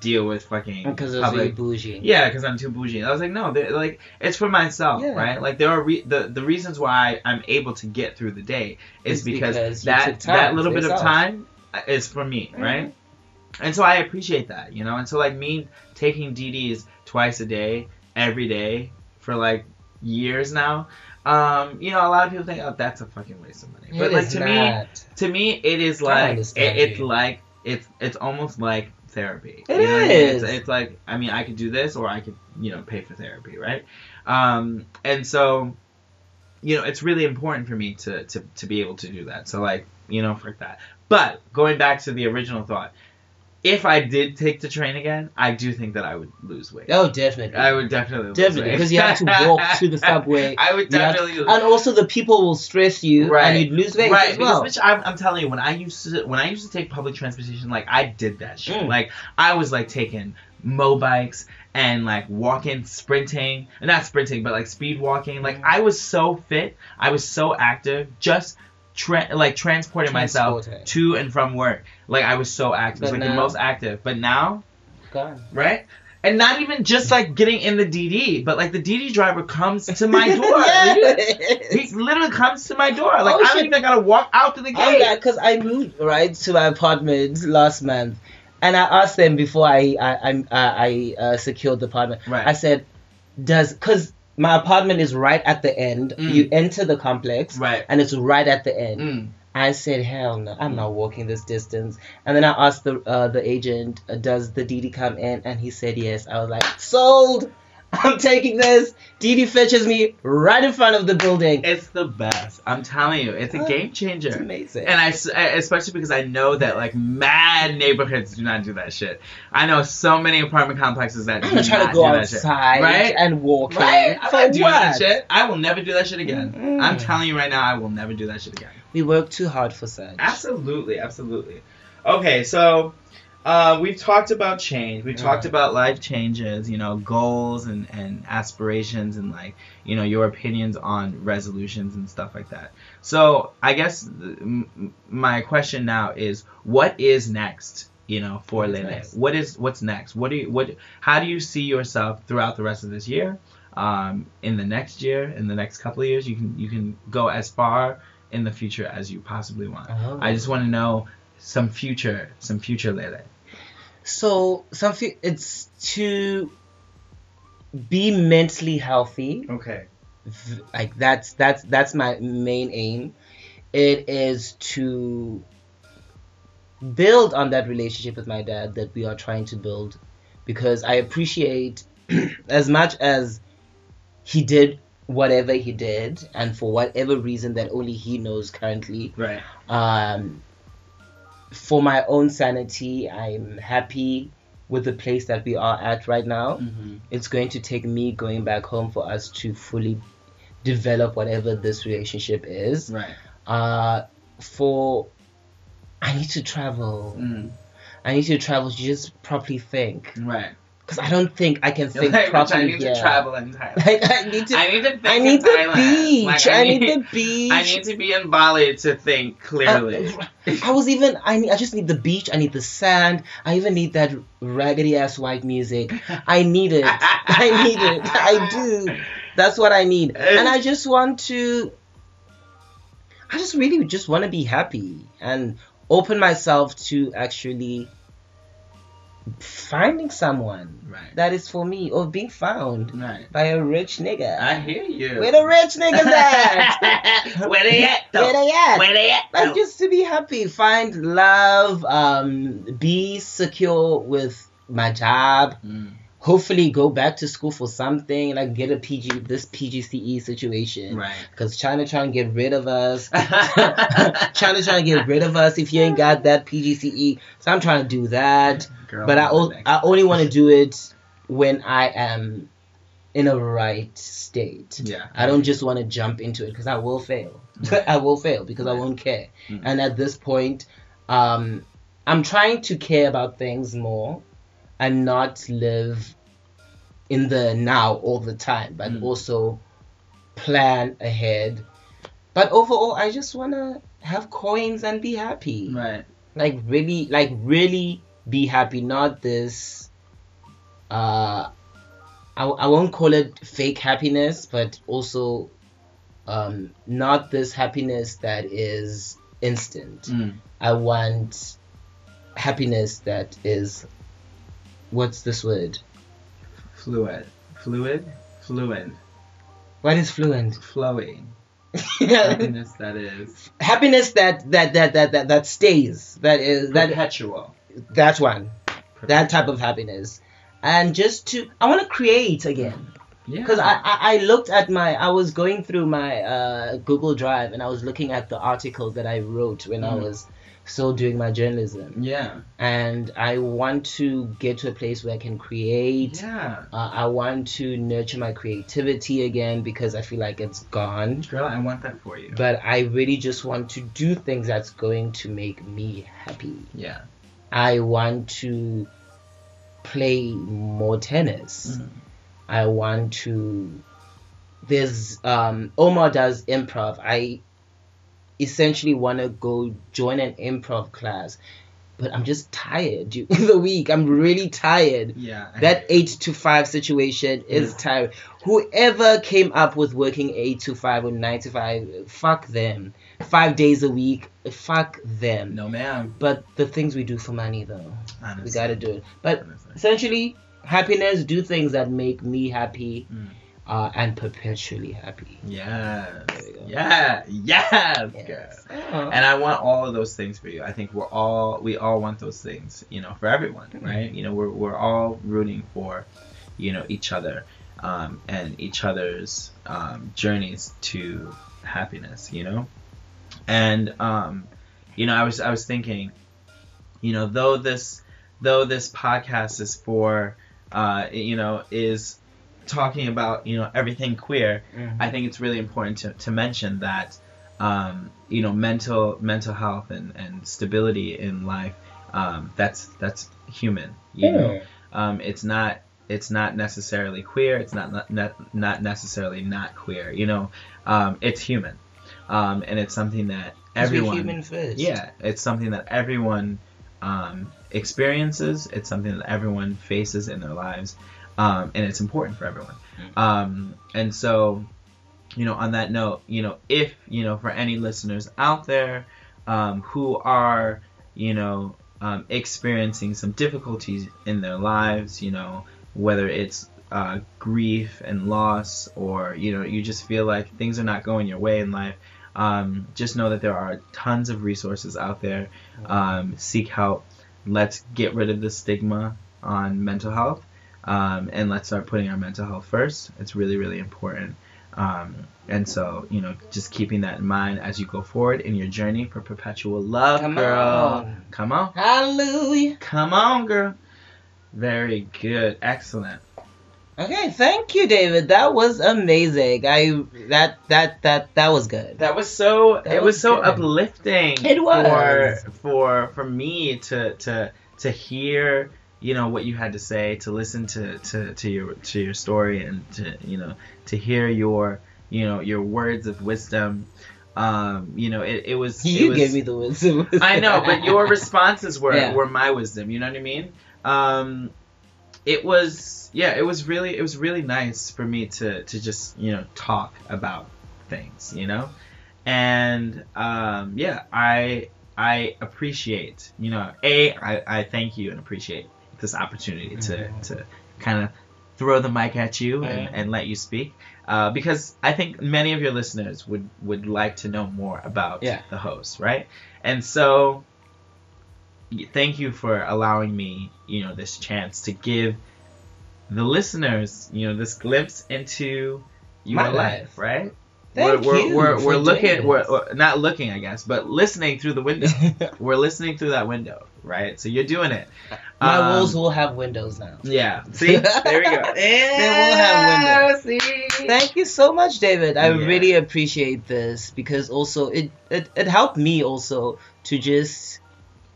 deal with fucking Because it's public really bougie. yeah, because I'm too bougie. I was like, no, like it's for myself, Yeah. right? Like there are re- the the reasons why I'm able to get through the day is because, because that that little bit of time is for me, right? And so I appreciate that, you know. And so like me taking DDs twice a day, every day for like years now. Um, you know, a lot of people think, oh, that's a fucking waste of money. But like is to me, to me, it is like it, it's you. like it's it's almost like therapy. It you know what I mean? It's, it's like I mean, I could do this, or I could you know pay for therapy, right? Um, and so, you know, it's really important for me to to to be able to do that. So like you know, for that. But going back to the original thought, if I did take the train again, I do think that I would lose weight. Oh, definitely. I would definitely lose weight. Definitely, because you have to walk to the subway. I would definitely. lose and also the people will stress you, Right. and you'd lose weight right, as well. because bitch, I'm, I'm telling you, when I used to when I used to take public transportation, like I did that shit. Mm. Like I was like taking Mobikes and like walking, sprinting, not sprinting, but like speed walking. Like Mm. I was so fit, I was so active, just tra- like transporting myself to and from work. Like I was so active, it But like the most active. But now, Gone. right? And not even just like getting in the DD, but like the DD driver comes to my door. Yes. He literally comes to my door. Like Oh, I don't shit. even gotta walk out to the Oh gate. yeah, because I moved right to my apartment last month, and I asked them before I I I, I uh, secured the apartment. Right. I said, "Does because my apartment is right at the end. Mm. You enter the complex, Right. and it's right at the end." Mm. I said, "Hell no, I'm not walking this distance." And then I asked the uh, the agent, "Does the DD come in?" And he said yes. I was like, "Sold." I'm taking this. DD fetches me right in front of the building. It's the best. I'm telling you, it's a Oh, game It's changer. amazing. And I, especially because I know that like mad neighborhoods do not do that shit. I know so many apartment complexes that I'm trying not to go that shit. outside Right? and walk Right? in. I'm not doing that shit. I will never do that shit again. Mm-mm. I'm telling you right now, I will never do that shit again. We work too hard for such. Absolutely, absolutely. Okay, so uh, we've talked about change. We've talked about life changes, you know, goals and, and aspirations and like, you know, your opinions on resolutions and stuff like that. So I guess th- m- m- my question now is, what is next? You know, for What's Lele, next? what is what's next? What do you what? How do you see yourself throughout the rest of this year? Um, in the next year, in the next couple of years, you can you can go as far in the future as you possibly want. Oh. I just want to know some future, some future Lele. So something it's to be mentally healthy. Okay. Like that's that's that's my main aim. It is to build on that relationship with my dad that we are trying to build because I appreciate as much as he did whatever he did and for whatever reason that only he knows currently Right. um, for my own sanity, I'm happy with the place that we are at right now. Mm-hmm. It's going to take me going back home for us to fully develop whatever this relationship is. Right. Uh, for I need to travel. Mm. I need to travel to just properly think Right. Because I don't think I can think Like, properly I need to travel in Thailand. Like, I need to. I need to I need the Thailand. beach. Like, I, need, the beach. I need to be in Bali to think clearly. Uh, I was even I need I just need the beach, I need the sand, I even need that raggedy ass white music. I need it. I need it. I do. That's what I need. And I just want to I just really just want to be happy and open myself to actually finding someone right. that is for me or being found Right. by a rich nigga. I hear you. Where the rich niggas at? Where they at though? Where they at? Where they at like just to be happy find love um be secure with my job Mm. Hopefully go back to school for something like get a pg this pgce situation Right. because china trying to get rid of us china trying to get rid of us if you ain't got that pgce so i'm trying to do that Girl, but i, o-. I only want to do it when i am in a right state Yeah. I don't just want to jump into it because I will fail. I will fail because I won't care. Mm. And at this point, um, I'm trying to care about things more and not live in the now all the time, but Mm. also plan ahead. But overall, I just want to have coins and be happy. Right. Like really, like really be happy. Not this. Uh, I, I won't call it fake happiness, but also um, not this happiness that is instant. Mm. I want happiness that is what's this word? Fluid. Fluid. Fluid. What is fluent? Flowing. Happiness that is Happiness that that that that that, that stays. That is that perpetual. that's one. That type of happiness. And just to I want to create again. Yeah. because I, I I looked at my I was going through my uh, Google Drive and I was looking at the articles that I wrote when I Mm. was still doing my journalism Yeah. and I want to get to a place where I can create. Yeah. Uh, I want to nurture my creativity again because I feel like it's gone. Girl, I want that for you. But I really just want to do things that's going to make me happy. yeah. I want to play more tennis. Mhm. I want to. There's um Omar does improv. I essentially want to go join an improv class, but I'm just tired during the week. I'm really tired. Yeah. I- That eight to five situation is Yeah. tired. Whoever came up with working eight to five or nine to five, fuck them. Five days a week, fuck them. No, ma'am. But the things we do for money, though, Honestly. we gotta do it. But Honestly. essentially, happiness, do things that make me happy, Mm. Uh, and perpetually happy. Yes. There we go. Yeah. Yes. Yes. Oh. And I want all of those things for you. I think we're all we all want those things, you know, for everyone, Mm-hmm. right? You know, we're we're all rooting for, you know, each other, um, and each other's um, journeys to happiness, you know. And um, you know, I was I was thinking, you know, though this though this podcast is for, uh, you know, is talking about you know everything queer. Mhm. I think it's really important to, to mention that um, you know mental mental health and, and stability in life um, that's that's human you know um, it's not it's not necessarily queer it's not not, not, necessarily not queer you know um, it's human um, and it's something that everyone human first. yeah it's something that everyone um, experiences it's something that everyone faces in their lives um, and it's important for everyone. Um, and so you know on that note you know if you know for any listeners out there um, who are you know um, experiencing some difficulties in their lives you know whether it's uh, grief and loss or you know you just feel like things are not going your way in life um, just know that there are tons of resources out there. Um, seek help. Let's get rid of the stigma on mental health um, and let's start putting our mental health first it's really really important um, and so you know just keeping that in mind as you go forward in your journey for perpetual love Come girl on. come on Hallelujah. come on girl very good excellent Okay, thank you, David. That was amazing. I that that that that was good. That was so. That it was, was so good. uplifting. It was. for for for me to to to hear you know what you had to say, to listen to to to your to your story, and to you know to hear your you know your words of wisdom. Um, you know, it, it was. it You was- gave me the wisdom. I know, but your responses were Yeah. were my wisdom. You know what I mean? Um, it was yeah, it was really it was really nice for me to to just you know talk about things, you know, and um, yeah, I I appreciate you know a I, I thank you and appreciate this opportunity to Mhm. to kind of throw the mic at you and, and let you speak uh, because I think many of your listeners would would like to know more about Yeah. the host, right? And so, thank you for allowing me, you know, this chance to give the listeners, you know, this glimpse into your life, life. right? Thank we're, you We're, we're, we're looking, we're, we're not looking, I guess, but listening through the window. we're listening through that window, right? So you're doing it. My Um, walls will have windows now. Yeah. See, there we go. They will have windows. See. Thank you so much, David. I Yeah. really appreciate this because also it, it it helped me also to just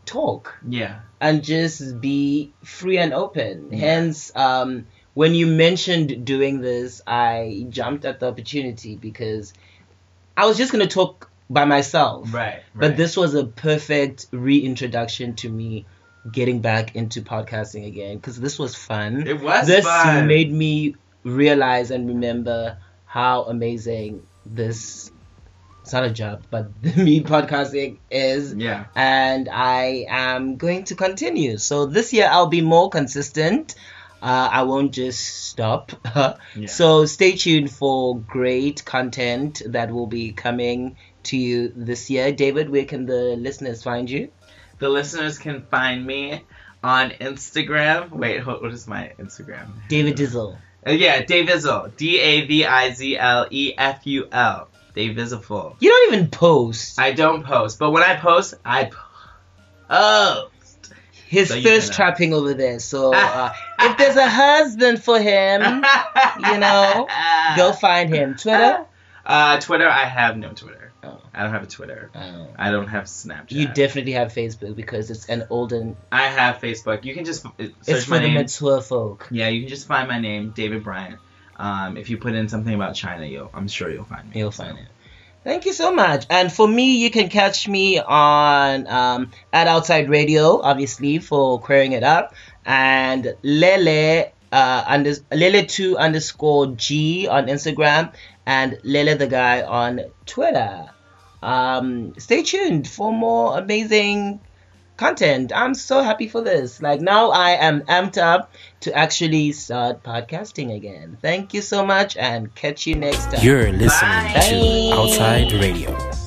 talk Yeah. and just be free and open. Yeah. Hence, um, when you mentioned doing this, I jumped at the opportunity because I was just gonna talk by myself. Right. But this was a perfect reintroduction to me getting back into podcasting again because this was fun. it was this fun. made me realize and remember how amazing this it's not a job but me podcasting is yeah. and i am going to continue so this year i'll be more consistent Uh, I won't just stop. Yeah. So stay tuned for great content that will be coming to you this year. David, where can the listeners find you? The listeners can find me on Instagram. Wait, what what is my Instagram? David Dizzle. Uh, yeah, Davizzle. D A V I Z L E F U L. Davizzle. You don't even post. I don't post, but when I post, I post. His So you thirst uh, trapping over there. So uh, if there's a husband for him, you know, go find him. Twitter. Uh, Twitter. I have no Twitter. Oh. I don't have a Twitter. Oh. I don't have Snapchat. You definitely have Facebook because it's an olden. I have Facebook. You can just uh, search It's for my the name. mature folk. Yeah, you can just find my name, David Bryant. Um, if you put in something about China, you'll I'm sure you'll find me. You'll find it. Thank you so much. And for me, you can catch me on um, at Outside Radio, obviously for queering it up, and Lele uh, under Lele two underscore G on Instagram, and Lele the guy on Twitter. Um, stay tuned for more amazing content. I'm so happy for this. Like now, I am amped up to actually start podcasting again. Thank you so much, and catch you next time. You're listening Bye. to Outside Radio.